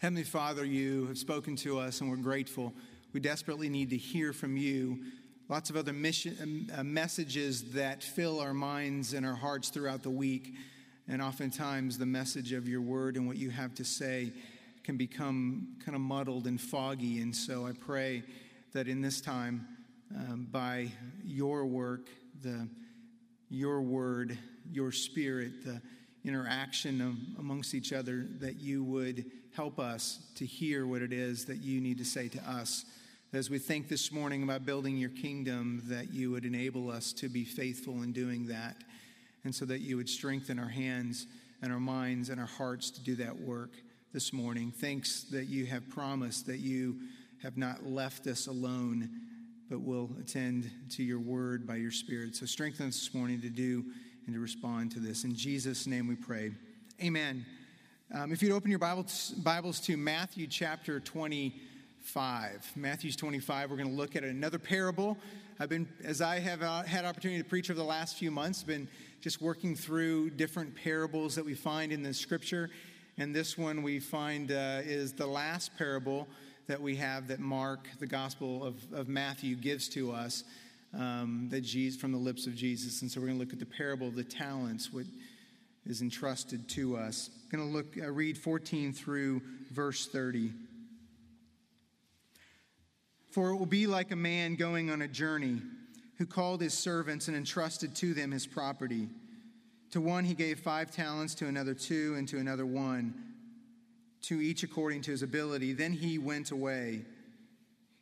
Heavenly Father, you have spoken to us and we're grateful. We desperately need to hear from you. Lots of other mission, uh, messages that fill our minds and our hearts throughout the week. And oftentimes, the message of your word and what you have to say can become kind of muddled and foggy. And so I pray that in this time, um, by your work, the, your word, your spirit, the interaction amongst each other, that you would help us to hear what it is that you need to say to us. As we think this morning about building your kingdom, that you would enable us to be faithful in doing that, and so that you would strengthen our hands and our minds and our hearts to do that work this morning. Thanks that you have promised that you have not left us alone, but will attend to your word by your Spirit. So strengthen us this morning to do and to respond to this. In Jesus' name we pray. Amen. Um, if you'd open your Bibles, Bibles to Matthew chapter 25. Matthew's 25, we're going to look at another parable. I've been, as I have uh, had opportunity to preach over the last few months, been just working through different parables that we find in the scripture. And this one we find uh, is the last parable that we have that Mark, the Gospel of, of Matthew, gives to us um, that Jesus, from the lips of Jesus. And so we're going to look at the parable of the talents, what is entrusted to us. I'm going to look, uh, read 14 through verse 30. For it will be like a man going on a journey who called his servants and entrusted to them his property. To one he gave five talents, to another two, and to another one, to each according to his ability. Then he went away.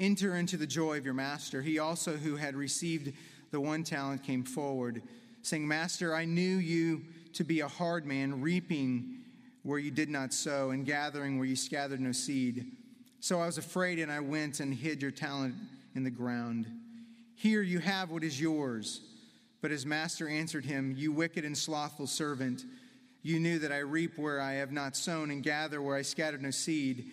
Enter into the joy of your master. He also, who had received the one talent, came forward, saying, Master, I knew you to be a hard man, reaping where you did not sow, and gathering where you scattered no seed. So I was afraid, and I went and hid your talent in the ground. Here you have what is yours. But his master answered him, You wicked and slothful servant, you knew that I reap where I have not sown, and gather where I scattered no seed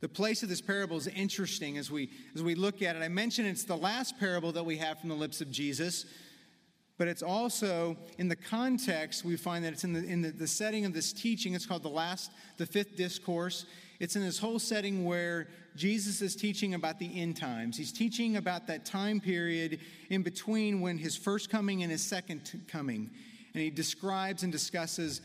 The place of this parable is interesting as we, as we look at it. I mentioned it's the last parable that we have from the lips of Jesus, but it's also in the context, we find that it's in the, in the, the setting of this teaching. It's called the last, the fifth discourse. It's in this whole setting where Jesus is teaching about the end times. He's teaching about that time period in between when his first coming and his second coming. And he describes and discusses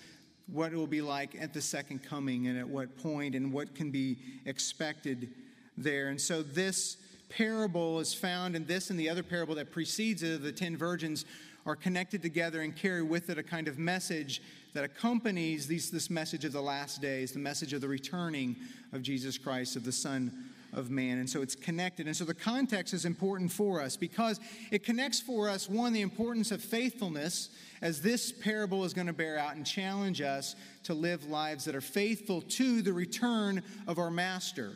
what it will be like at the second coming and at what point and what can be expected there. And so this parable is found in this and the other parable that precedes it, the ten virgins are connected together and carry with it a kind of message that accompanies these, this message of the last days, the message of the returning of Jesus Christ, of the Son of man. And so it's connected. And so the context is important for us because it connects for us, one, the importance of faithfulness, as this parable is going to bear out and challenge us to live lives that are faithful to the return of our Master.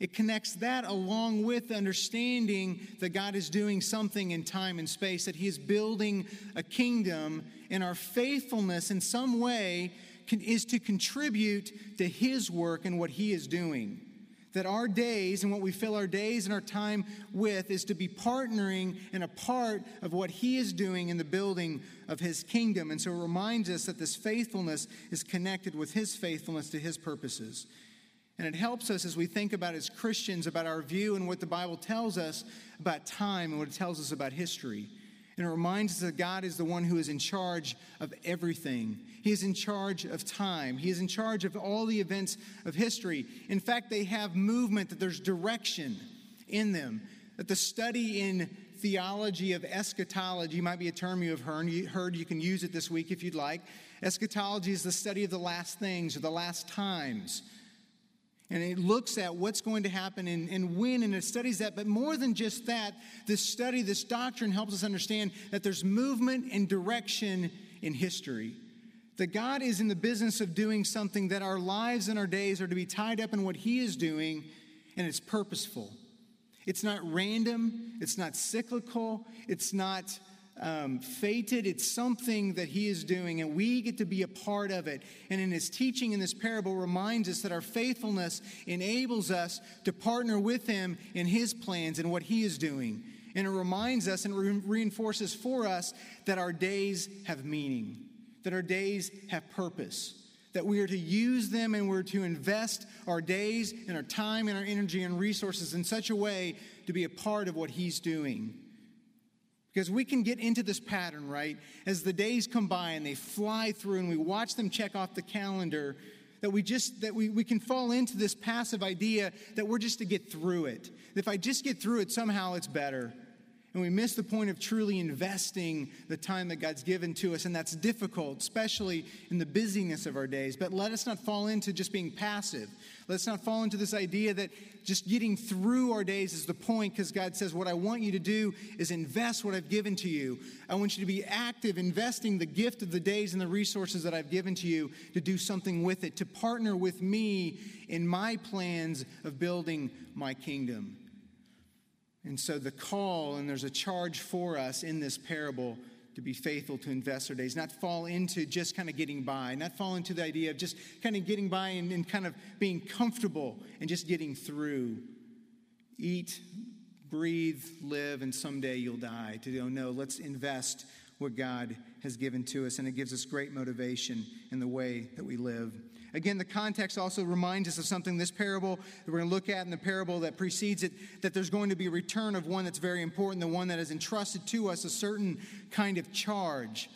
It connects that along with understanding that God is doing something in time and space, that He is building a kingdom, and our faithfulness in some way can, is to contribute to His work and what He is doing That our days and what we fill our days and our time with is to be partnering and a part of what He is doing in the building of His kingdom. And so it reminds us that this faithfulness is connected with His faithfulness to His purposes. And it helps us as we think about as Christians about our view and what the Bible tells us about time and what it tells us about history. And it reminds us that God is the one who is in charge of everything. He is in charge of time. He is in charge of all the events of history. In fact, they have movement, that there's direction in them. That the study in theology of eschatology might be a term you have heard. You can use it this week if you'd like. Eschatology is the study of the last things or the last times. And it looks at what's going to happen and, and when, and it studies that. But more than just that, this study, this doctrine helps us understand that there's movement and direction in history. That God is in the business of doing something that our lives and our days are to be tied up in what He is doing, and it's purposeful. It's not random, it's not cyclical, it's not um, fated. It's something that he is doing, and we get to be a part of it. And in his teaching in this parable, reminds us that our faithfulness enables us to partner with him in his plans and what he is doing. And it reminds us and re- reinforces for us that our days have meaning, that our days have purpose that we are to use them and we're to invest our days and our time and our energy and resources in such a way to be a part of what He's doing. Because we can get into this pattern, right? As the days come by and they fly through and we watch them check off the calendar, that we just that we, we can fall into this passive idea that we're just to get through it. If I just get through it, somehow it's better. And we miss the point of truly investing the time that God's given to us. And that's difficult, especially in the busyness of our days. But let us not fall into just being passive. Let's not fall into this idea that just getting through our days is the point, because God says, What I want you to do is invest what I've given to you. I want you to be active, investing the gift of the days and the resources that I've given to you to do something with it, to partner with me in my plans of building my kingdom. And so the call, and there's a charge for us in this parable to be faithful to invest our days, not fall into just kind of getting by, not fall into the idea of just kind of getting by and, and kind of being comfortable and just getting through. Eat, breathe, live, and someday you'll die. To go, no, let's invest what God has given to us, and it gives us great motivation in the way that we live. Again, the context also reminds us of something this parable that we're going to look at in the parable that precedes it that there's going to be a return of one that's very important, the one that has entrusted to us a certain kind of charge.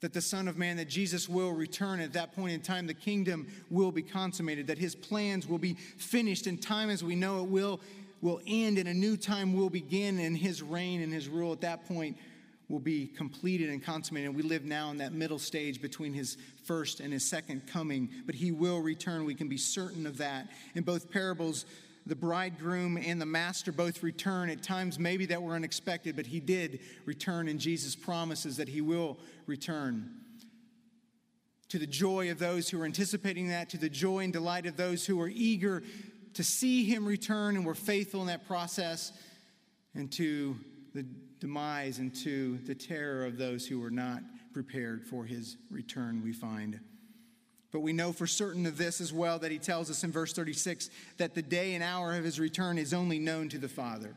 That the Son of Man, that Jesus will return. At that point in time, the kingdom will be consummated, that his plans will be finished, and time as we know it will, will end, and a new time will begin, and his reign and his rule at that point will be completed and consummated. We live now in that middle stage between his first and his second coming, but he will return. We can be certain of that. In both parables, the bridegroom and the master both return at times maybe that were unexpected, but he did return, and Jesus promises that he will return. To the joy of those who are anticipating that, to the joy and delight of those who are eager to see him return and were faithful in that process, and to the demise and to the terror of those who were not prepared for his return, we find. But we know for certain of this as well that he tells us in verse 36 that the day and hour of his return is only known to the Father.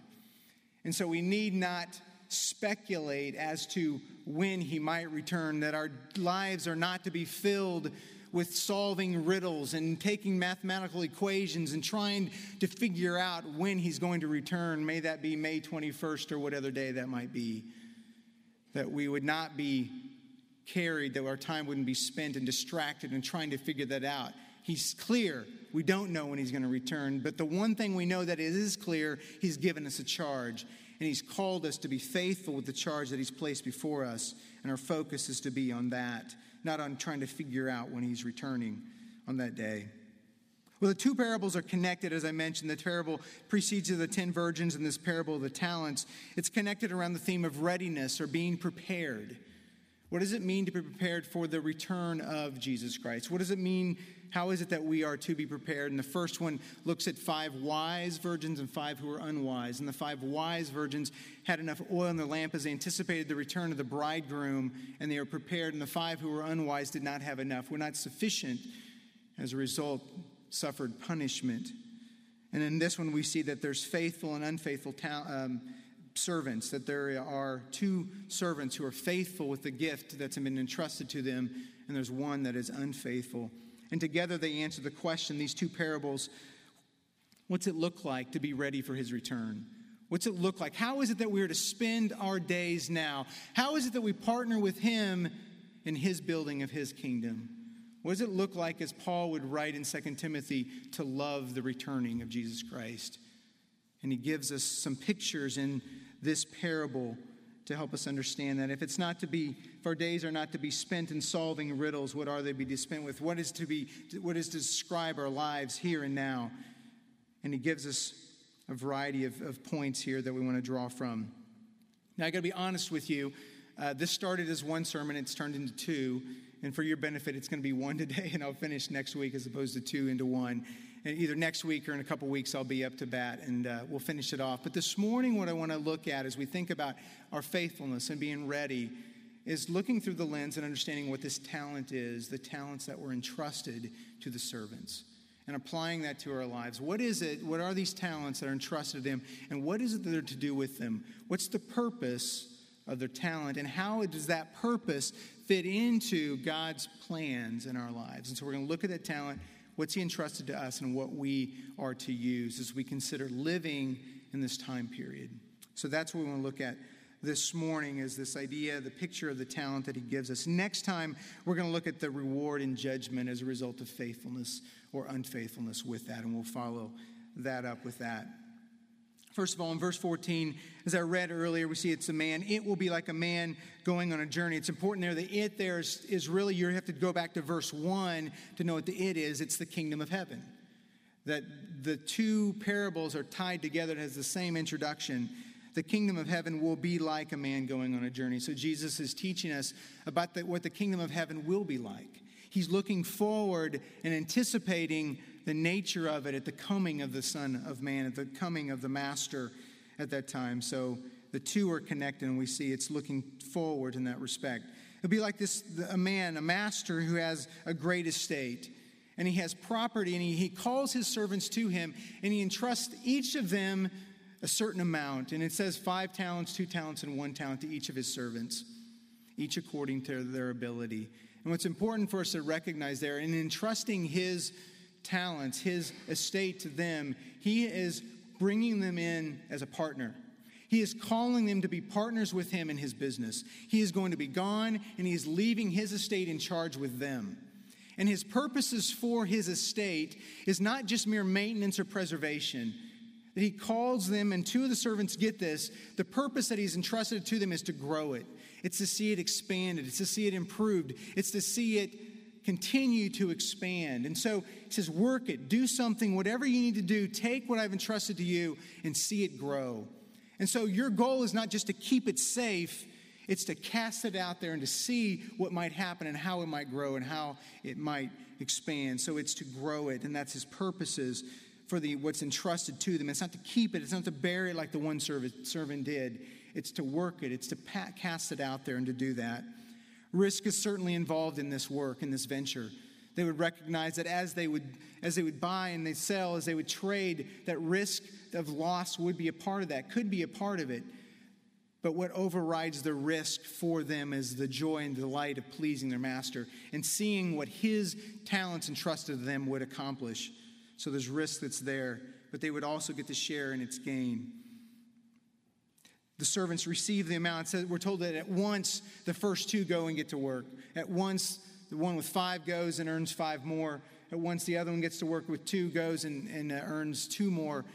And so we need not speculate as to when he might return, that our lives are not to be filled with solving riddles and taking mathematical equations and trying to figure out when he's going to return. May that be May 21st or what other day that might be. That we would not be carried, that our time wouldn't be spent and distracted and trying to figure that out. He's clear. We don't know when he's going to return. But the one thing we know that it is clear, he's given us a charge. And he's called us to be faithful with the charge that he's placed before us. And our focus is to be on that not on trying to figure out when he's returning on that day. Well, the two parables are connected, as I mentioned. The parable precedes the ten virgins and this parable of the talents. It's connected around the theme of readiness or being prepared. What does it mean to be prepared for the return of Jesus Christ? What does it mean? How is it that we are to be prepared? And the first one looks at five wise virgins and five who were unwise. And the five wise virgins had enough oil in their lamp as they anticipated the return of the bridegroom, and they were prepared. And the five who were unwise did not have enough, were not sufficient. As a result, suffered punishment. And in this one, we see that there's faithful and unfaithful ta- um, servants, that there are two servants who are faithful with the gift that's been entrusted to them, and there's one that is unfaithful. And together they answer the question, these two parables what's it look like to be ready for his return? What's it look like? How is it that we are to spend our days now? How is it that we partner with him in his building of his kingdom? What does it look like, as Paul would write in 2 Timothy, to love the returning of Jesus Christ? And he gives us some pictures in this parable to help us understand that if it's not to be our days are not to be spent in solving riddles. What are they to be spent with? What is to be what is to describe our lives here and now? And he gives us a variety of, of points here that we want to draw from. Now i got to be honest with you. Uh, this started as one sermon. It's turned into two. And for your benefit it's going to be one today and i'll finish next week as opposed to two into one. And either next week or in a couple weeks, I'll be up to bat and uh, we'll finish it off. But this morning, what I want to look at as we think about our faithfulness and being ready is looking through the lens and understanding what this talent is, the talents that were entrusted to the servants, and applying that to our lives. What is it? What are these talents that are entrusted to them? And what is it that they're to do with them? What's the purpose of their talent? And how does that purpose fit into God's plans in our lives? And so we're going to look at that talent What's He entrusted to us and what we are to use as we consider living in this time period? So that's what we want to look at this morning is this idea, the picture of the talent that he gives us. Next time, we're going to look at the reward and judgment as a result of faithfulness or unfaithfulness with that, and we'll follow that up with that. First of all, in verse 14, as I read earlier, we see it's a man. It will be like a man going on a journey. It's important there. The it there is, is really, you have to go back to verse 1 to know what the it is. It's the kingdom of heaven. That the two parables are tied together. It has the same introduction. The kingdom of heaven will be like a man going on a journey. So Jesus is teaching us about the, what the kingdom of heaven will be like. He's looking forward and anticipating the nature of it at the coming of the Son of Man, at the coming of the Master at that time. So the two are connected, and we see it's looking forward in that respect. It'll be like this a man, a master who has a great estate, and he has property, and he, he calls his servants to him, and he entrusts each of them a certain amount. And it says five talents, two talents, and one talent to each of his servants, each according to their ability. And what's important for us to recognize there, in entrusting his talents, his estate to them, he is bringing them in as a partner. He is calling them to be partners with him in his business. He is going to be gone and he is leaving his estate in charge with them. And his purposes for his estate is not just mere maintenance or preservation. That he calls them, and two of the servants get this. The purpose that he's entrusted to them is to grow it. It's to see it expanded. It's to see it improved. It's to see it continue to expand. And so he says, work it, do something, whatever you need to do, take what I've entrusted to you and see it grow. And so your goal is not just to keep it safe, it's to cast it out there and to see what might happen and how it might grow and how it might expand. So it's to grow it, and that's his purposes for the what's entrusted to them. It's not to keep it, it's not to bury it like the one servant, servant did. It's to work it, it's to cast it out there and to do that. Risk is certainly involved in this work, in this venture. They would recognize that as they would, as they would buy and they sell, as they would trade, that risk of loss would be a part of that, could be a part of it. But what overrides the risk for them is the joy and delight of pleasing their master and seeing what his talents entrusted to them would accomplish. So there's risk that's there, but they would also get to share in its gain the servants receive the amount. So we're told that at once the first two go and get to work. At once the one with five goes and earns five more. At once the other one gets to work with two goes and, and uh, earns two more.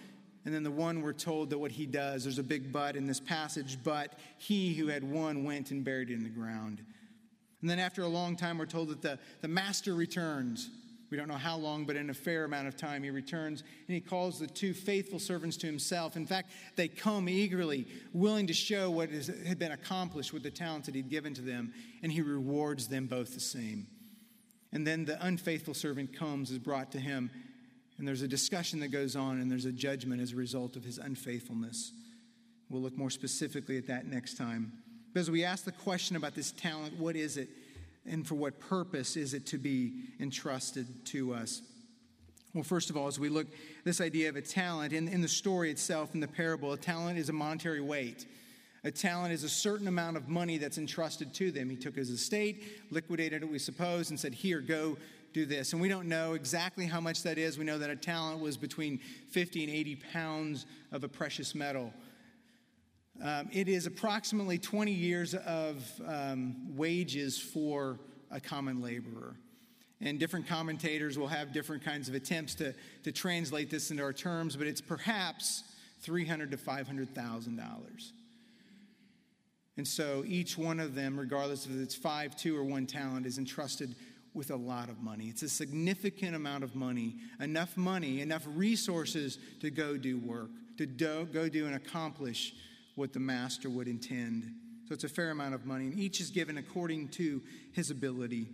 And then the one we're told that what he does, there's a big but in this passage, but he who had one went and buried it in the ground. And then after a long time, we're told that the, the master returns. We don't know how long, but in a fair amount of time, he returns and he calls the two faithful servants to himself. In fact, they come eagerly, willing to show what had been accomplished with the talents that he'd given to them, and he rewards them both the same. And then the unfaithful servant comes, is brought to him, and there's a discussion that goes on, and there's a judgment as a result of his unfaithfulness. We'll look more specifically at that next time. But as we ask the question about this talent, what is it? And for what purpose is it to be entrusted to us? Well, first of all, as we look this idea of a talent in, in the story itself, in the parable, a talent is a monetary weight. A talent is a certain amount of money that's entrusted to them. He took his estate, liquidated it, we suppose, and said, Here, go do this. And we don't know exactly how much that is. We know that a talent was between 50 and 80 pounds of a precious metal. Um, it is approximately 20 years of um, wages for a common laborer. And different commentators will have different kinds of attempts to, to translate this into our terms, but it's perhaps 300 to $500,000. And so each one of them, regardless if it's five, two, or one talent, is entrusted with a lot of money. It's a significant amount of money, enough money, enough resources to go do work, to do, go do and accomplish what the master would intend. So it's a fair amount of money, and each is given according to his ability.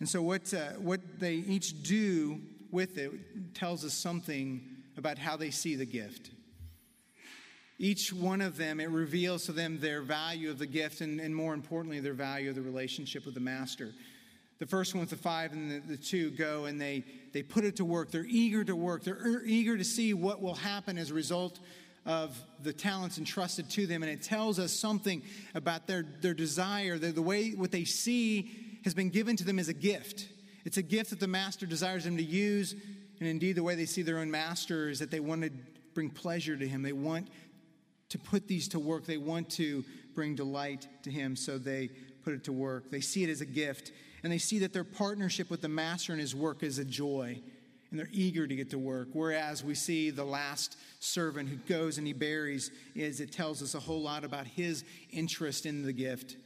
And so, what, uh, what they each do with it tells us something about how they see the gift. Each one of them, it reveals to them their value of the gift and, and more importantly, their value of the relationship with the master. The first one with the five and the, the, two go and they, they put it to work. They're eager to work. They're eager to see what will happen as a result of the talents entrusted to them. And it tells us something about their, their desire, the, the way what they see has been given to them as a gift. It's a gift that the master desires them to use. And indeed, the way they see their own master is that they want to bring pleasure to him. They want to put these to work. They want to bring delight to him, so they put it to work. They see it as a gift, and they see that their partnership with the master and his work is a joy, and they're eager to get to work. Whereas we see the last servant who goes and he buries, is it tells us a whole lot about his interest in the gift,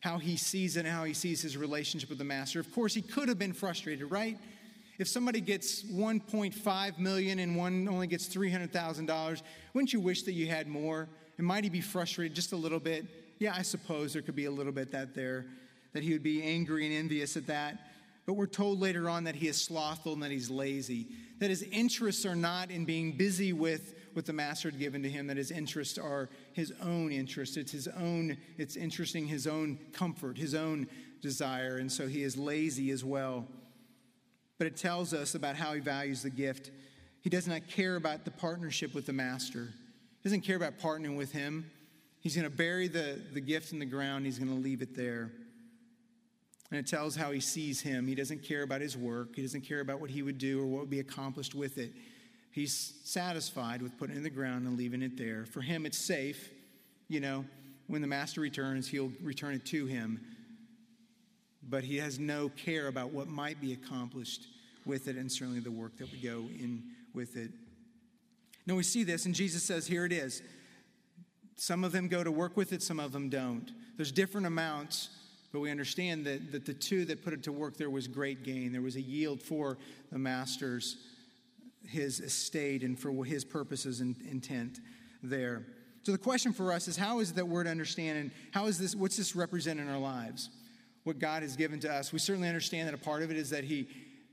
how he sees it, and how he sees his relationship with the master. Of course, he could have been frustrated, right? If somebody gets 1.5 million and one only gets $300,000, wouldn't you wish that you had more? And might he be frustrated just a little bit? Yeah, I suppose there could be a little bit that there, that he would be angry and envious at that. But we're told later on that he is slothful and that he's lazy, that his interests are not in being busy with what the master had given to him, that his interests are his own interests. It's his own, it's interesting his own comfort, his own desire. And so he is lazy as well but it tells us about how he values the gift. He does not care about the partnership with the master, he doesn't care about partnering with him. He's going to bury the, the gift in the ground, he's going to leave it there. And it tells how he sees him. He doesn't care about his work, he doesn't care about what he would do or what would be accomplished with it. He's satisfied with putting it in the ground and leaving it there. For him, it's safe. You know, when the master returns, he'll return it to him but he has no care about what might be accomplished with it and certainly the work that would go in with it. Now we see this, and Jesus says, Here it is. Some of them go to work with it, some of them don't. There's different amounts, but we understand that, that the two that put it to work, there was great gain. There was a yield for the master's, his estate, and for his purposes and intent there. So the question for us is how is it that word understand, and how is this, what's this represent in our lives? what God has given to us. We certainly understand that a part of it is that He,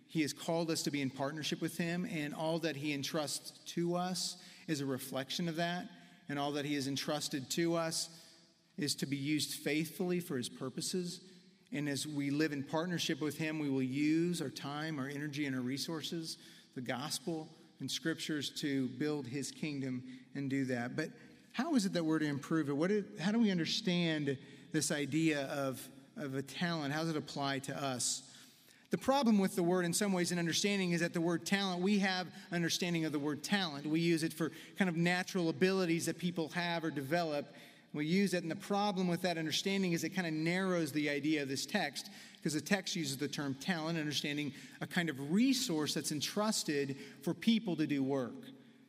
he has called us to be in partnership with Him, and all that He entrusts to us is a reflection of that. And all that He has entrusted to us is to be used faithfully for His purposes. And as we live in partnership with Him, we will use our time, our energy, and our resources, the gospel and scriptures to build His kingdom and do that. But how is it that we're to improve it? What how do we understand this idea of of a talent, how does it apply to us? The problem with the word, in some ways, in understanding, is that the word talent, we have understanding of the word talent. We use it for kind of natural abilities that people have or develop. We use it, and the problem with that understanding is it kind of narrows the idea of this text because the text uses the term talent, understanding a kind of resource that's entrusted for people to do work.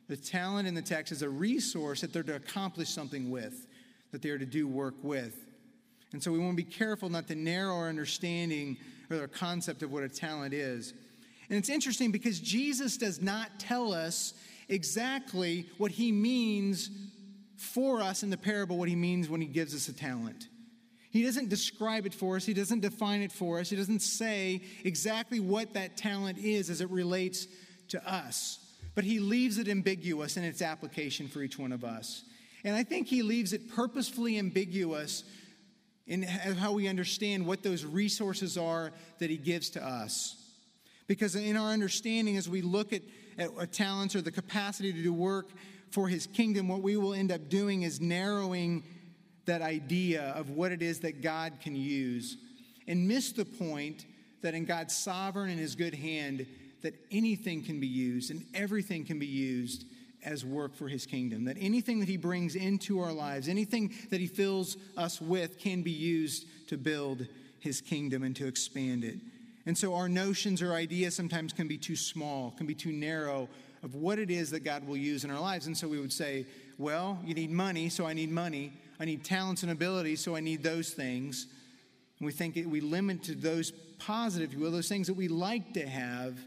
The talent in the text is a resource that they're to accomplish something with, that they're to do work with. And so we want to be careful not to narrow our understanding or our concept of what a talent is. And it's interesting because Jesus does not tell us exactly what he means for us in the parable, what he means when he gives us a talent. He doesn't describe it for us, he doesn't define it for us, he doesn't say exactly what that talent is as it relates to us. But he leaves it ambiguous in its application for each one of us. And I think he leaves it purposefully ambiguous in how we understand what those resources are that He gives to us. Because in our understanding, as we look at, at talents or the capacity to do work for his kingdom, what we will end up doing is narrowing that idea of what it is that God can use and miss the point that in God's sovereign and his good hand, that anything can be used and everything can be used as work for his kingdom. That anything that he brings into our lives, anything that he fills us with, can be used to build his kingdom and to expand it. And so our notions or ideas sometimes can be too small, can be too narrow of what it is that God will use in our lives. And so we would say, well, you need money, so I need money. I need talents and abilities, so I need those things. And we think we limit to those positive, if you will, those things that we like to have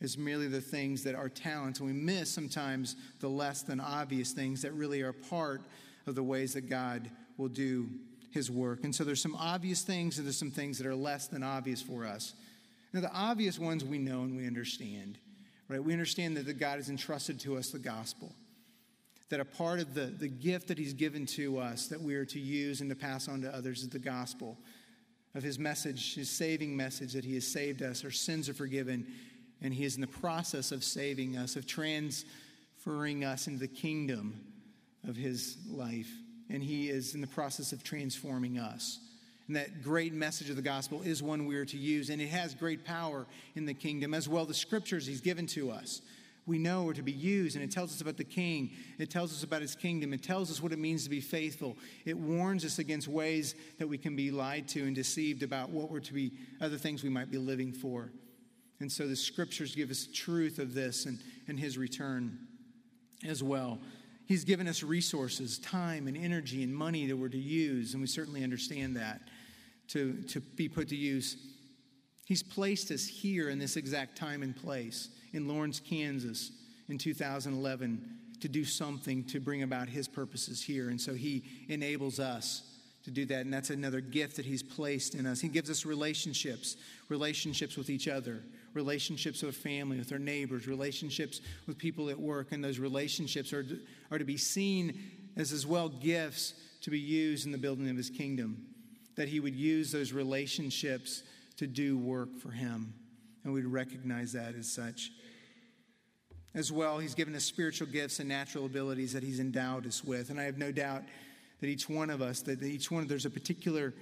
as merely the things that are talents. And we miss sometimes the less than obvious things that really are part of the ways that God will do his work. And so there's some obvious things and there's some things that are less than obvious for us. Now, the obvious ones we know and we understand, right? We understand that the God has entrusted to us the gospel, that a part of the, the gift that he's given to us that we are to use and to pass on to others is the gospel of his message, his saving message that he has saved us, our sins are forgiven, and he is in the process of saving us, of transferring us into the kingdom of his life and He is in the process of transforming us. And that great message of the gospel is one we are to use, and it has great power in the kingdom, as well the scriptures He's given to us. We know are to be used, and it tells us about the king. It tells us about his kingdom. It tells us what it means to be faithful. It warns us against ways that we can be lied to and deceived about what we're to be, other things we might be living for. And so the scriptures give us truth of this and, and his return as well. He's given us resources, time and energy and money that we're to use, and we certainly understand that to, to be put to use. He's placed us here in this exact time and place in Lawrence, Kansas in 2011 to do something to bring about his purposes here. And so he enables us to do that. And that's another gift that he's placed in us. He gives us relationships, relationships with each other, relationships with family, with our neighbors, relationships with people at work, and those relationships are are to be seen as as well gifts to be used in the building of his kingdom. That he would use those relationships to do work for him, and we'd recognize that as such. As well, he's given us spiritual gifts and natural abilities that he's endowed us with, and I have no doubt that each one of us, that each one, there's a particular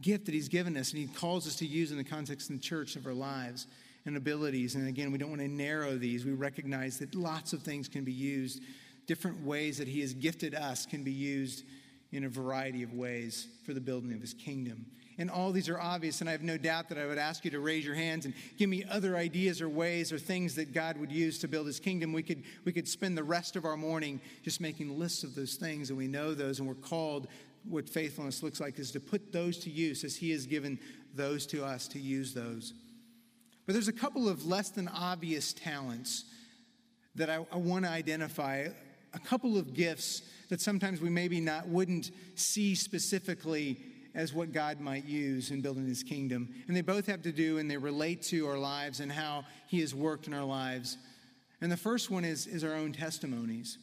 gift that he's given us, and he calls us to use in the context of the church of our lives and abilities. And again, we don't want to narrow these. We recognize that lots of things can be used, different ways that He has gifted us can be used in a variety of ways for the building of His kingdom. And all these are obvious, and I have no doubt that I would ask you to raise your hands and give me other ideas or ways or things that God would use to build his kingdom. We could, we could spend the rest of our morning just making lists of those things, and we know those, and we're called what faithfulness looks like is to put those to use as he has given those to us to use those. But there's a couple of less than obvious talents that I, I want to identify, a couple of gifts that sometimes we maybe not wouldn't see specifically as what God might use in building his kingdom. And they both have to do and they relate to our lives and how he has worked in our lives. And the first one is, is our own testimonies.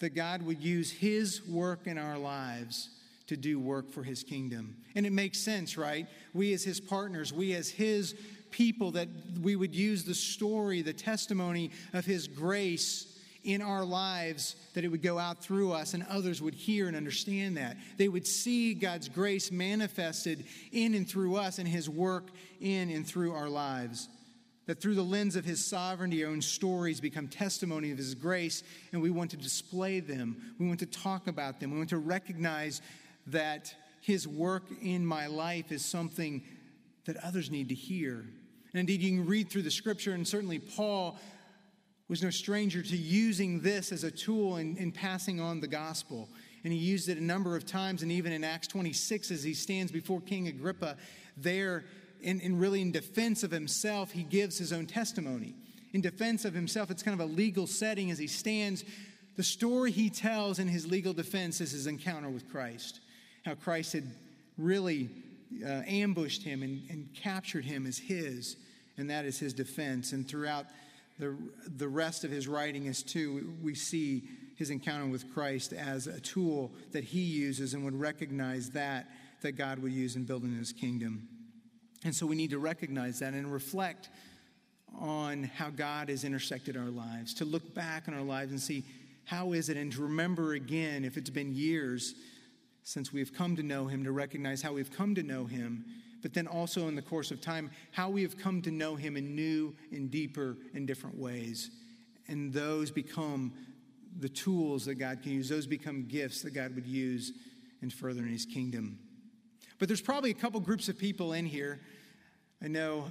That God would use his work in our lives to do work for his kingdom. And it makes sense, right? We as his partners, we as his people, that we would use the story, the testimony of His grace in our lives, that it would go out through us and others would hear and understand that. They would see God's grace manifested in and through us and His work in and through our lives. That through the lens of His sovereignty, our own stories become testimony of His grace, and we want to display them. We want to talk about them. We want to recognize that His work in my life is something that others need to hear. And indeed, you can read through the scripture, and certainly Paul was no stranger to using this as a tool in, in passing on the gospel. And he used it a number of times, and even in Acts 26, as he stands before King Agrippa, there, in, in really in defense of himself, he gives his own testimony. In defense of himself, it's kind of a legal setting as he stands. The story he tells in his legal defense is his encounter with Christ. How Christ had really uh, ambushed him and, and captured him as his and that is his defense. And throughout the, the rest of his writing is too, we see his encounter with Christ as a tool that he uses and would recognize that that God would use in building his kingdom. And so we need to recognize that and reflect on how God has intersected our lives, to look back on our lives and see how is it, and to remember again, if it's been years since we've come to know Him, to recognize how we've come to know Him, but then also in the course of time, how we have come to know Him in new and deeper and different ways. And those become the tools that God can use, those become gifts that God would use in furthering His kingdom. But there's probably a couple groups of people in here. I know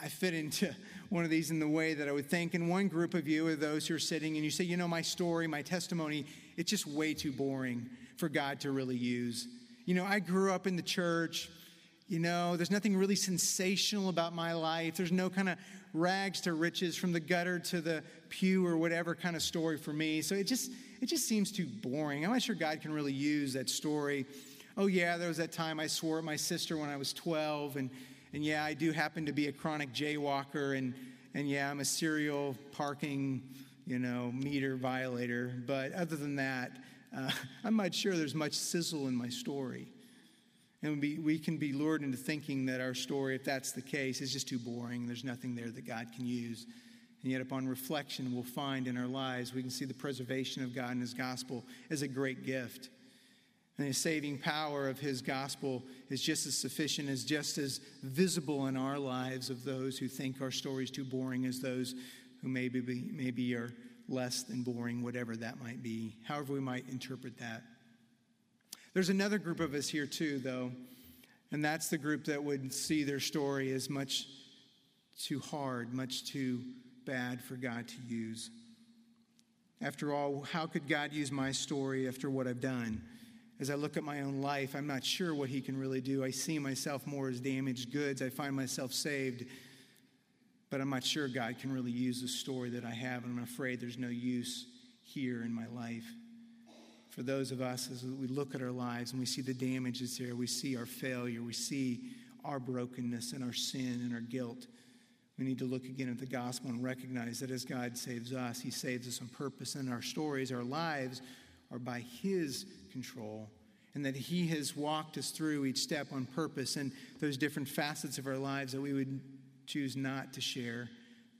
I fit into one of these in the way that I would think. And one group of you are those who are sitting and you say, you know, my story, my testimony, it's just way too boring for God to really use. You know, I grew up in the church. You know, there's nothing really sensational about my life. There's no kind of rags to riches from the gutter to the pew or whatever kind of story for me. So it just it just seems too boring. I'm not sure God can really use that story. Oh yeah, there was that time I swore at my sister when I was 12 and and yeah, I do happen to be a chronic jaywalker, and, and yeah, I'm a serial parking, you know, meter violator. But other than that, uh, I'm not sure there's much sizzle in my story. And we, we can be lured into thinking that our story, if that's the case, is just too boring. There's nothing there that God can use. And yet, upon reflection, we'll find in our lives, we can see the preservation of God and His gospel as a great gift. And the saving power of his gospel is just as sufficient, as just as visible in our lives of those who think our story is too boring as those who maybe, be, maybe are less than boring, whatever that might be, however we might interpret that. There's another group of us here too, though, and that's the group that would see their story as much too hard, much too bad for God to use. After all, how could God use my story after what I've done? as I look at my own life, I'm not sure what He can really do. I see myself more as damaged goods. I find myself saved, but I'm not sure God can really use the story that I have, and I'm afraid there's no use here in my life. For those of us, as we look at our lives and we see the damage that's there, we see our failure, we see our brokenness and our sin and our guilt. We need to look again at the gospel and recognize that as God saves us, He saves us on purpose, and our stories, our lives, are by His control, and that He has walked us through each step on purpose, and those different facets of our lives that we would choose not to share.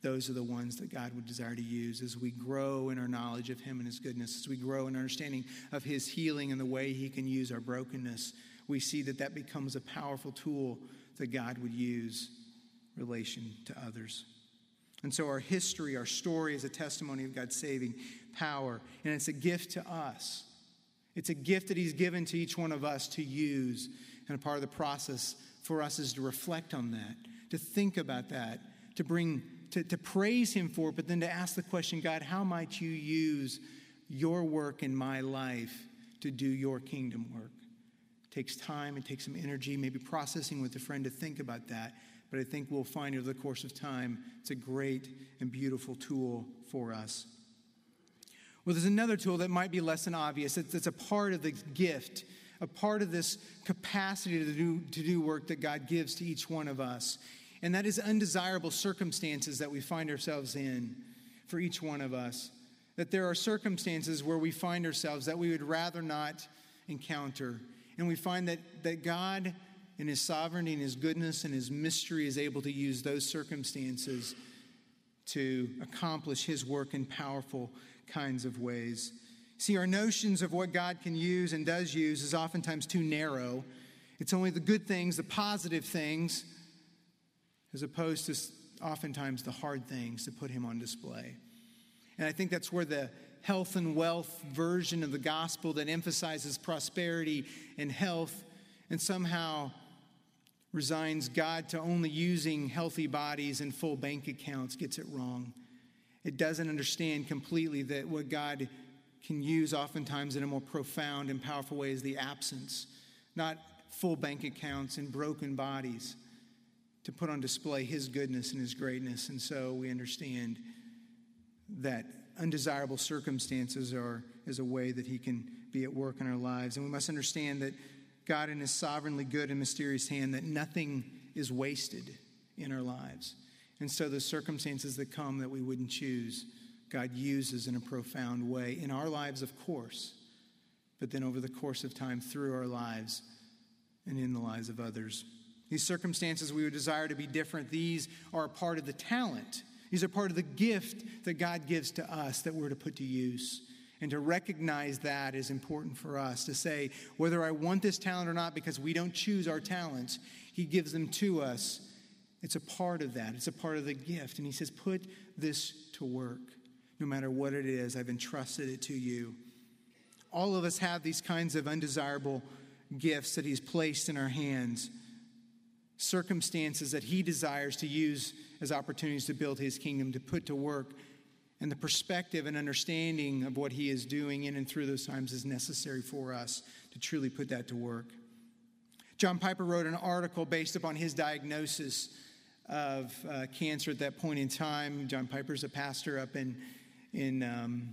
Those are the ones that God would desire to use as we grow in our knowledge of Him and His goodness, as we grow in understanding of His healing and the way He can use our brokenness. We see that that becomes a powerful tool that God would use relation to others. And so our history, our story is a testimony of God's saving power, and it's a gift to us. It's a gift that He's given to each one of us to use. And a part of the process for us is to reflect on that, to think about that, to bring, to, to praise Him for but then to ask the question God, how might you use your work in my life to do your kingdom work? It takes time, it takes some energy, maybe processing with a friend to think about that. But I think we'll find over the course of time, it's a great and beautiful tool for us. Well, there's another tool that might be less than obvious. It's, it's a part of the gift, a part of this capacity to do, to do work that God gives to each one of us. And that is undesirable circumstances that we find ourselves in for each one of us. That there are circumstances where we find ourselves that we would rather not encounter. And we find that, that God, in His sovereignty and His goodness and His mystery, is able to use those circumstances to accomplish His work in powerful kinds of ways. See, our notions of what God can use and does use is oftentimes too narrow. It's only the good things, the positive things, as opposed to oftentimes the hard things to put Him on display. And I think that's where the health and wealth version of the gospel that emphasizes prosperity and health and somehow resigns God to only using healthy bodies and full bank accounts gets it wrong it doesn't understand completely that what God can use oftentimes in a more profound and powerful way is the absence, not full bank accounts and broken bodies to put on display his goodness and his greatness. And so we understand that undesirable circumstances are is a way that he can be at work in our lives. And we must understand that God in his sovereignly good and mysterious hand that nothing is wasted in our lives. And so the circumstances that come that we wouldn't choose, God uses in a profound way in our lives, of course, but then over the course of time through our lives and in the lives of others. These circumstances we would desire to be different, these are a part of the talent. These are part of the gift that God gives to us that we're to put to use. And to recognize that is important for us to say, whether I want this talent or not, because we don't choose our talents, He gives them to us. It's a part of that, it's a part of the gift. And He says, put this to work. No matter what it is, I've entrusted it to you. All of us have these kinds of undesirable gifts that He's placed in our hands, circumstances that He desires to use as opportunities to build His kingdom, to put to work. And the perspective and understanding of what He is doing in and through those times is necessary for us to truly put that to work. John Piper wrote an article based upon his diagnosis of uh, cancer at that point in time. John Piper's a pastor up in, in um,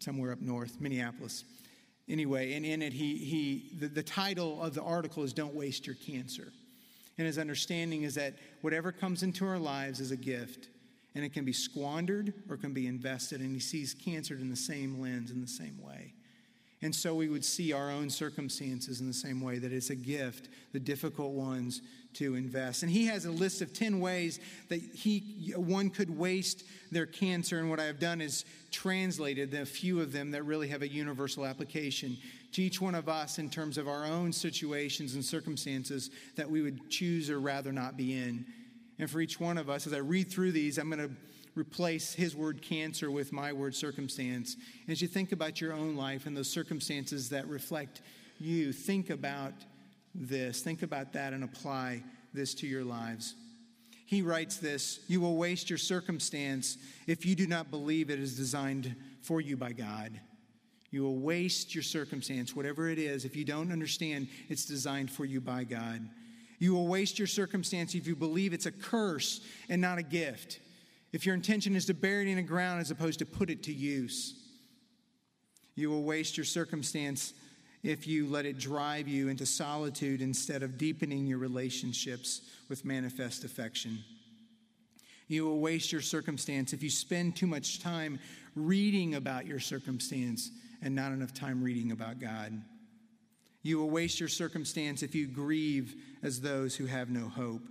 somewhere up north, Minneapolis anyway, and in it, he, he the, the title of the article is Don't Waste Your Cancer. And his understanding is that whatever comes into our lives is a gift, and it can be squandered or can be invested. And he sees cancer in the same lens, in the same way. And so we would see our own circumstances in the same way that it's a gift, the difficult ones to invest. And he has a list of 10 ways that he one could waste their cancer and what I have done is translated a few of them that really have a universal application to each one of us in terms of our own situations and circumstances that we would choose or rather not be in. And for each one of us as I read through these I'm going to replace his word cancer with my word circumstance. As you think about your own life and those circumstances that reflect you, think about this, think about that, and apply this to your lives. He writes this You will waste your circumstance if you do not believe it is designed for you by God. You will waste your circumstance, whatever it is, if you don't understand it's designed for you by God. You will waste your circumstance if you believe it's a curse and not a gift if your intention is to bury it in the ground as opposed to put it to use. You will waste your circumstance if you let it drive you into solitude instead of deepening your relationships with manifest affection. You will waste your circumstance if you spend too much time reading about your circumstance and not enough time reading about God. You will waste your circumstance if you grieve as those who have no hope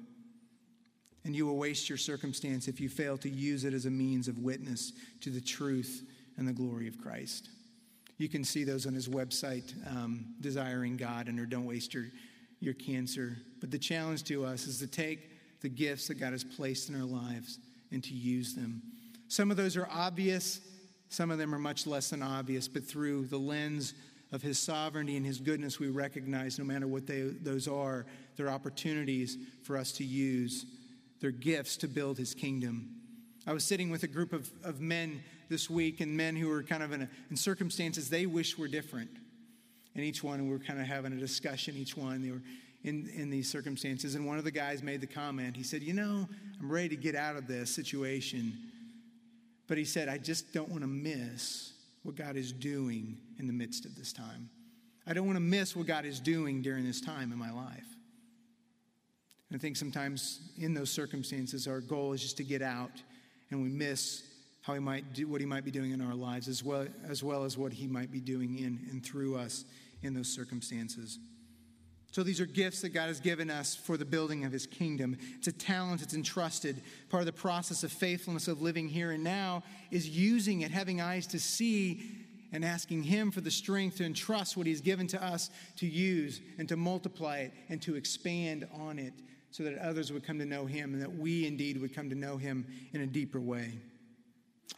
and you will waste your circumstance if you fail to use it as a means of witness to the truth and the glory of Christ. You can see those on his website, um, Desiring God, and or Don't Waste Your, your Cancer. But the challenge to us is to take the gifts that God has placed in our lives and to use them. Some of those are obvious, some of them are much less than obvious, but through the lens of his sovereignty and his goodness, we recognize no matter what they, those are, they're opportunities for us to use their gifts to build his kingdom. I was sitting with a group of, of men this week, and men who were kind of in, a, in circumstances they wish were different. And each one, we were kind of having a discussion, each one, they were in, in these circumstances. And one of the guys made the comment, he said, You know, I'm ready to get out of this situation. But he said, I just don't want to miss what God is doing in the midst of this time. I don't want to miss what God is doing during this time in my life. And I think sometimes in those circumstances, our goal is just to get out and we miss how he might do what he might be doing in our lives as well as, well as what he might be doing in and through us in those circumstances. So these are gifts that God has given us for the building of his kingdom. It's a talent, it's entrusted. Part of the process of faithfulness of living here and now is using it, having eyes to see and asking him for the strength to entrust what he's given to us to use and to multiply it and to expand on it so that others would come to know him and that we indeed would come to know him in a deeper way.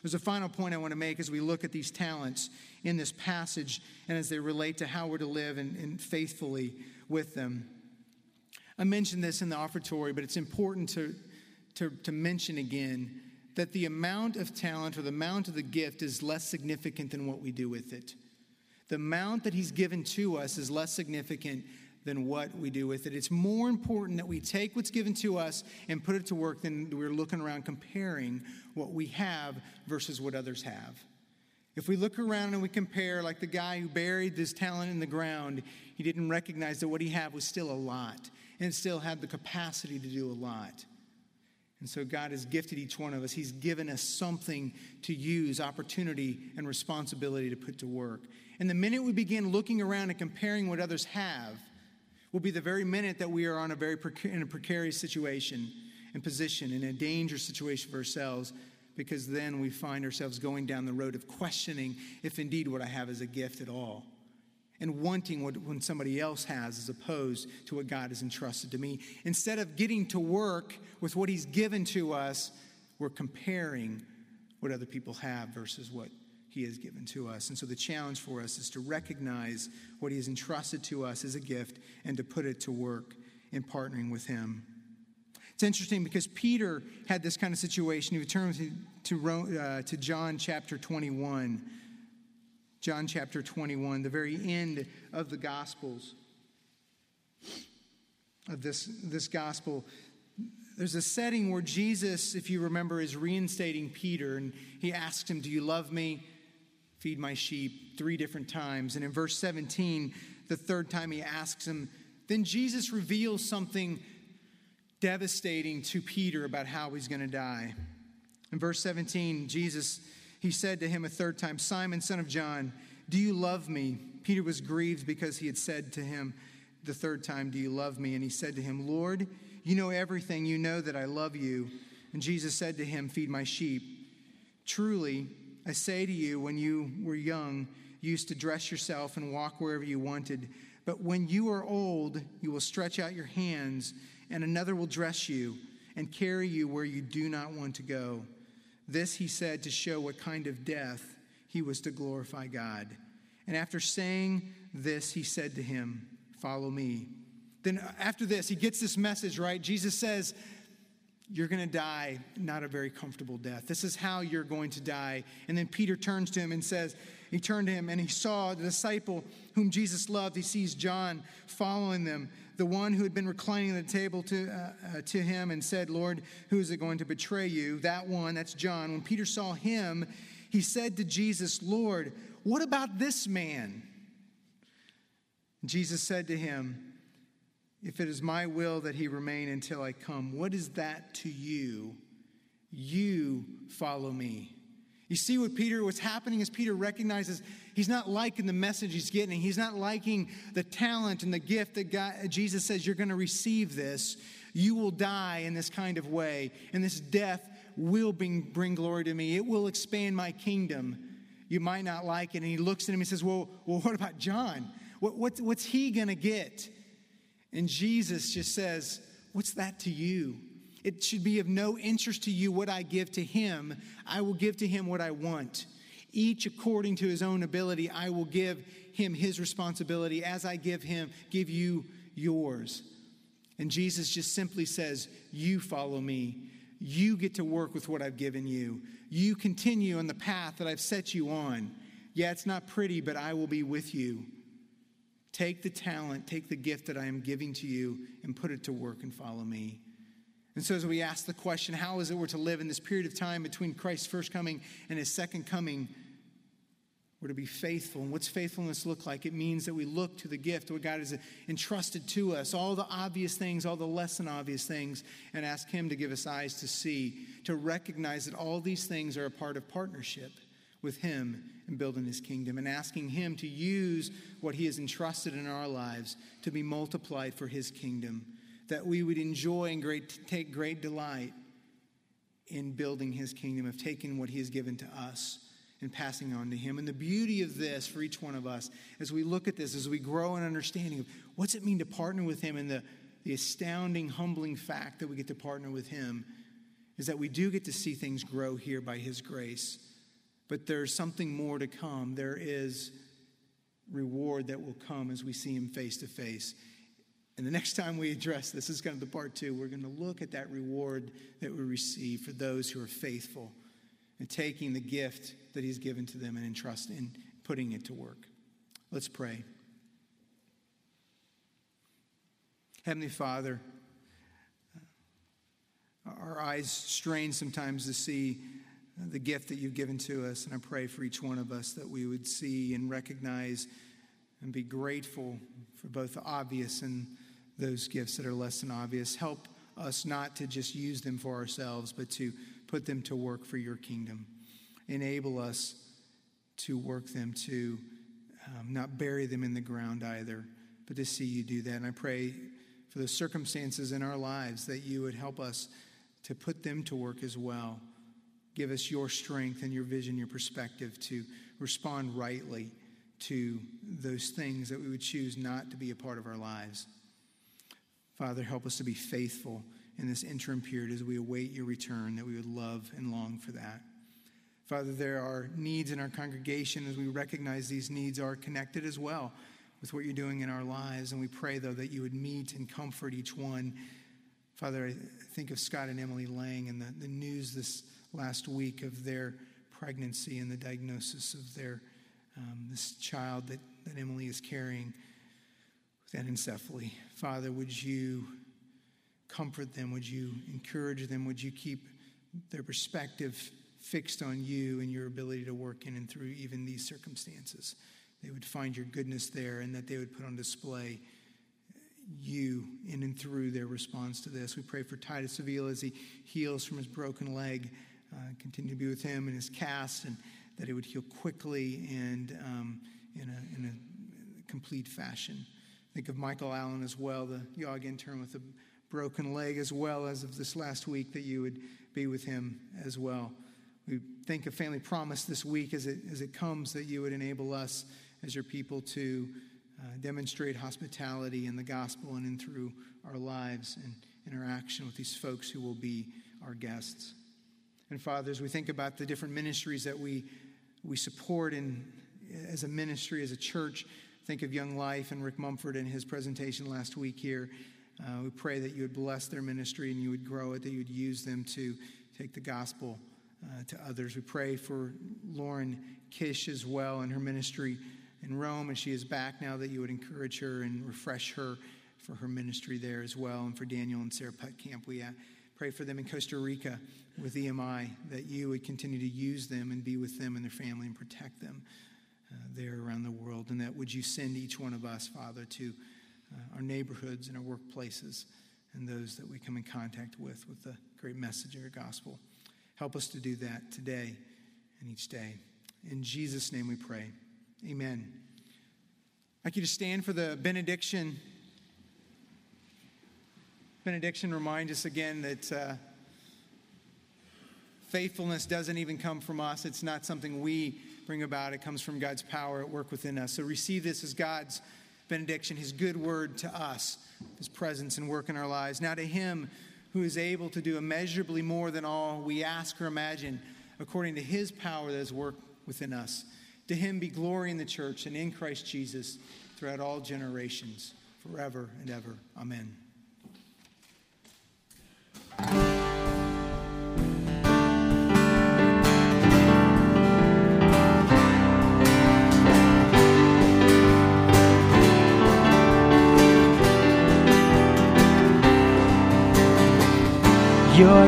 There's a final point I want to make as we look at these talents in this passage and as they relate to how we're to live and, and faithfully with them. I mentioned this in the offertory, but it's important to, to, to mention again that the amount of talent or the amount of the gift is less significant than what we do with it. The amount that He's given to us is less significant than what we do with it. It's more important that we take what's given to us and put it to work than we're looking around comparing what we have versus what others have. If we look around and we compare, like the guy who buried this talent in the ground, he didn't recognize that what he had was still a lot and still had the capacity to do a lot. And so God has gifted each one of us. He's given us something to use, opportunity, and responsibility to put to work. And the minute we begin looking around and comparing what others have, will be the very minute that we are on a very in a precarious situation and position, in a dangerous situation for ourselves, because then we find ourselves going down the road of questioning if indeed what I have is a gift at all and wanting what when somebody else has as opposed to what God has entrusted to me. Instead of getting to work with what He's given to us, we're comparing what other people have versus what He has given to us. And so the challenge for us is to recognize what He has entrusted to us as a gift and to put it to work in partnering with Him. It's interesting because Peter had this kind of situation. He returns to, uh, to John chapter 21, John chapter 21, the very end of the Gospels, of this, this gospel, there's a setting where Jesus, if you remember, is reinstating Peter, and he asks him, Do you love me? Feed my sheep, three different times. And in verse 17, the third time he asks him, then Jesus reveals something devastating to Peter about how he's going to die. In verse 17, Jesus he said to him a third time, Simon, son of John, do you love me? Peter was grieved because he had said to him the third time, Do you love me? And he said to him, Lord, you know everything. You know that I love you. And Jesus said to him, Feed my sheep. Truly, I say to you, when you were young, you used to dress yourself and walk wherever you wanted. But when you are old, you will stretch out your hands, and another will dress you and carry you where you do not want to go. This he said to show what kind of death he was to glorify God. And after saying this, he said to him, Follow me. Then after this, he gets this message, right? Jesus says, You're going to die not a very comfortable death. This is how you're going to die. And then Peter turns to him and says, He turned to him and he saw the disciple whom Jesus loved. He sees John following them the one who had been reclining at the table to, uh, uh, to him and said, Lord, who is it going to betray you? That one, that's John. When Peter saw him, he said to Jesus, Lord, what about this man? Jesus said to him, If it is my will that he remain until I come, what is that to you? You follow me. You see what Peter, what's happening is Peter recognizes he's not liking the message he's getting. He's not liking the talent and the gift that God, Jesus says, you're going to receive this. You will die in this kind of way, and this death will bring, bring glory to me. It will expand my kingdom. You might not like it. And he looks at him and says, Well, well what about John? What, what, what's he going to get? And Jesus just says, What's that to you? It should be of no interest to you what I give to him. I will give to him what I want. Each according to his own ability, I will give him his responsibility as I give him, give you yours. And Jesus just simply says, You follow me. You get to work with what I've given you. You continue on the path that I've set you on. Yeah, it's not pretty, but I will be with you. Take the talent, take the gift that I am giving to you, and put it to work and follow me. And so, as we ask the question, how is it we're to live in this period of time between Christ's first coming and his second coming? We're to be faithful. And what's faithfulness look like? It means that we look to the gift, what God has entrusted to us, all the obvious things, all the less than obvious things, and ask Him to give us eyes to see, to recognize that all these things are a part of partnership with Him in building His kingdom, and asking Him to use what He has entrusted in our lives to be multiplied for His kingdom that we would enjoy and great, take great delight in building his kingdom, of taking what he has given to us and passing on to him. And the beauty of this for each one of us, as we look at this, as we grow in understanding of what's it mean to partner with him, and the, the astounding, humbling fact that we get to partner with him, is that we do get to see things grow here by his grace. But there's something more to come. There is reward that will come as we see him face to face. And the next time we address this, this is kind of the part two, we're going to look at that reward that we receive for those who are faithful and taking the gift that He's given to them and entrusting putting it to work. Let's pray. Heavenly Father, our eyes strain sometimes to see the gift that you've given to us, and I pray for each one of us that we would see and recognize and be grateful for both the obvious and those gifts that are less than obvious. Help us not to just use them for ourselves, but to put them to work for your kingdom. Enable us to work them, to um, not bury them in the ground either, but to see you do that. And I pray for the circumstances in our lives that you would help us to put them to work as well. Give us your strength and your vision, your perspective to respond rightly to those things that we would choose not to be a part of our lives. Father, help us to be faithful in this interim period as we await your return, that we would love and long for that. Father, there are needs in our congregation as we recognize these needs are connected as well with what you're doing in our lives. And we pray, though, that you would meet and comfort each one. Father, I think of Scott and Emily Lang and the, the news this last week of their pregnancy and the diagnosis of their um, this child that, that Emily is carrying with anencephaly. Father, would you comfort them? Would you encourage them? Would you keep their perspective fixed on you and your ability to work in and through even these circumstances? They would find your goodness there and that they would put on display you in and through their response to this. We pray for Titus Avila as he heals from his broken leg. Uh, continue to be with him and his cast and that it would heal quickly and um, in, a, in a complete fashion. Think of Michael Allen as well, the YOG intern with a broken leg, as well as of this last week, that you would be with him as well. We think of Family Promise this week as it, as it comes, that you would enable us as your people to uh, demonstrate hospitality in the gospel and in through our lives and interaction with these folks who will be our guests. And fathers, we think about the different ministries that we, we support in, as a ministry, as a church. Think of Young Life and Rick Mumford and his presentation last week here. Uh, we pray that you would bless their ministry and you would grow it, that you would use them to take the gospel uh, to others. We pray for Lauren Kish as well and her ministry in Rome, and she is back now, that you would encourage her and refresh her for her ministry there as well. And for Daniel and Sarah Camp, we uh, pray for them in Costa Rica with EMI, that you would continue to use them and be with them and their family and protect them uh, there around the world. And that would you send each one of us, Father, to uh, our neighborhoods and our workplaces and those that we come in contact with with the great message of your gospel. Help us to do that today and each day. In Jesus' name we pray. Amen. I'd like you to stand for the benediction. Benediction reminds us again that uh, faithfulness doesn't even come from us. It's not something we bring about, it comes from God's power at work within us. So receive this as God's benediction, His good word to us, His presence and work in our lives. Now, to Him who is able to do immeasurably more than all we ask or imagine, according to His power that is work within us. To Him be glory in the church and in Christ Jesus throughout all generations, forever and ever. Amen. Your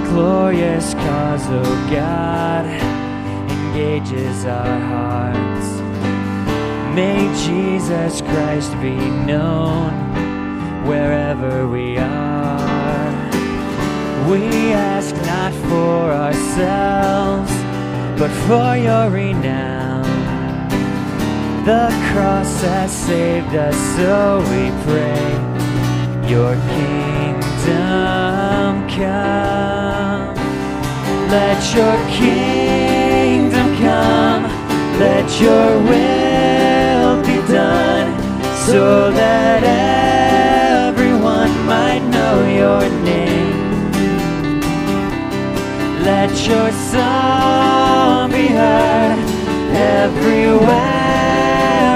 glorious cause, oh God, engages our hearts. May Jesus Christ be known wherever we are. We ask not for ourselves, but for your renown. The cross has saved us, so we pray, your kingdom come. Let your kingdom come. Let your will be done so that everyone might know your name. Let your song be heard everywhere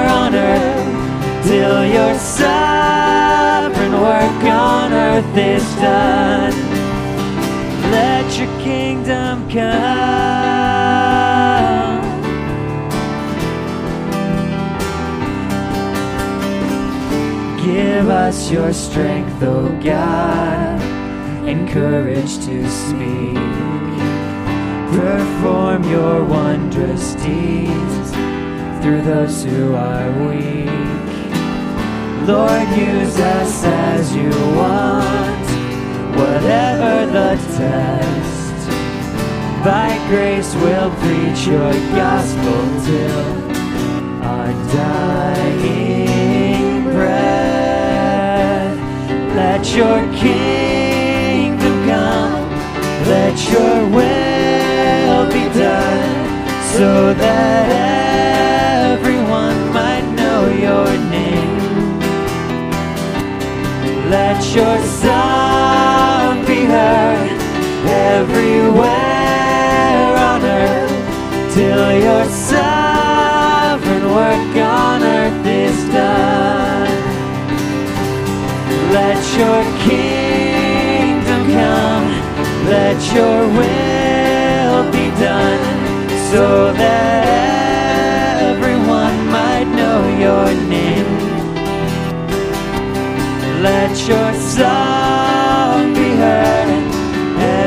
on earth till your sovereign work on earth is done. Let your kingdom come. Give us your strength, O God, and courage to speak. Perform your wondrous deeds through those who are weak. Lord, use us as you want, whatever the test. By grace we'll preach your gospel till our dying breath. Let your kingdom come. Let your will be done so that everyone might know your name. Let your song be heard everywhere on earth till your sovereign work on earth is done. Let your kingdom come, let your will done so that everyone might know your name. Let your song be heard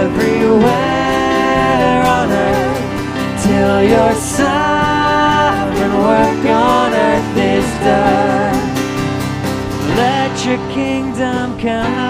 everywhere on earth till your sovereign work on earth is done. Let your kingdom come.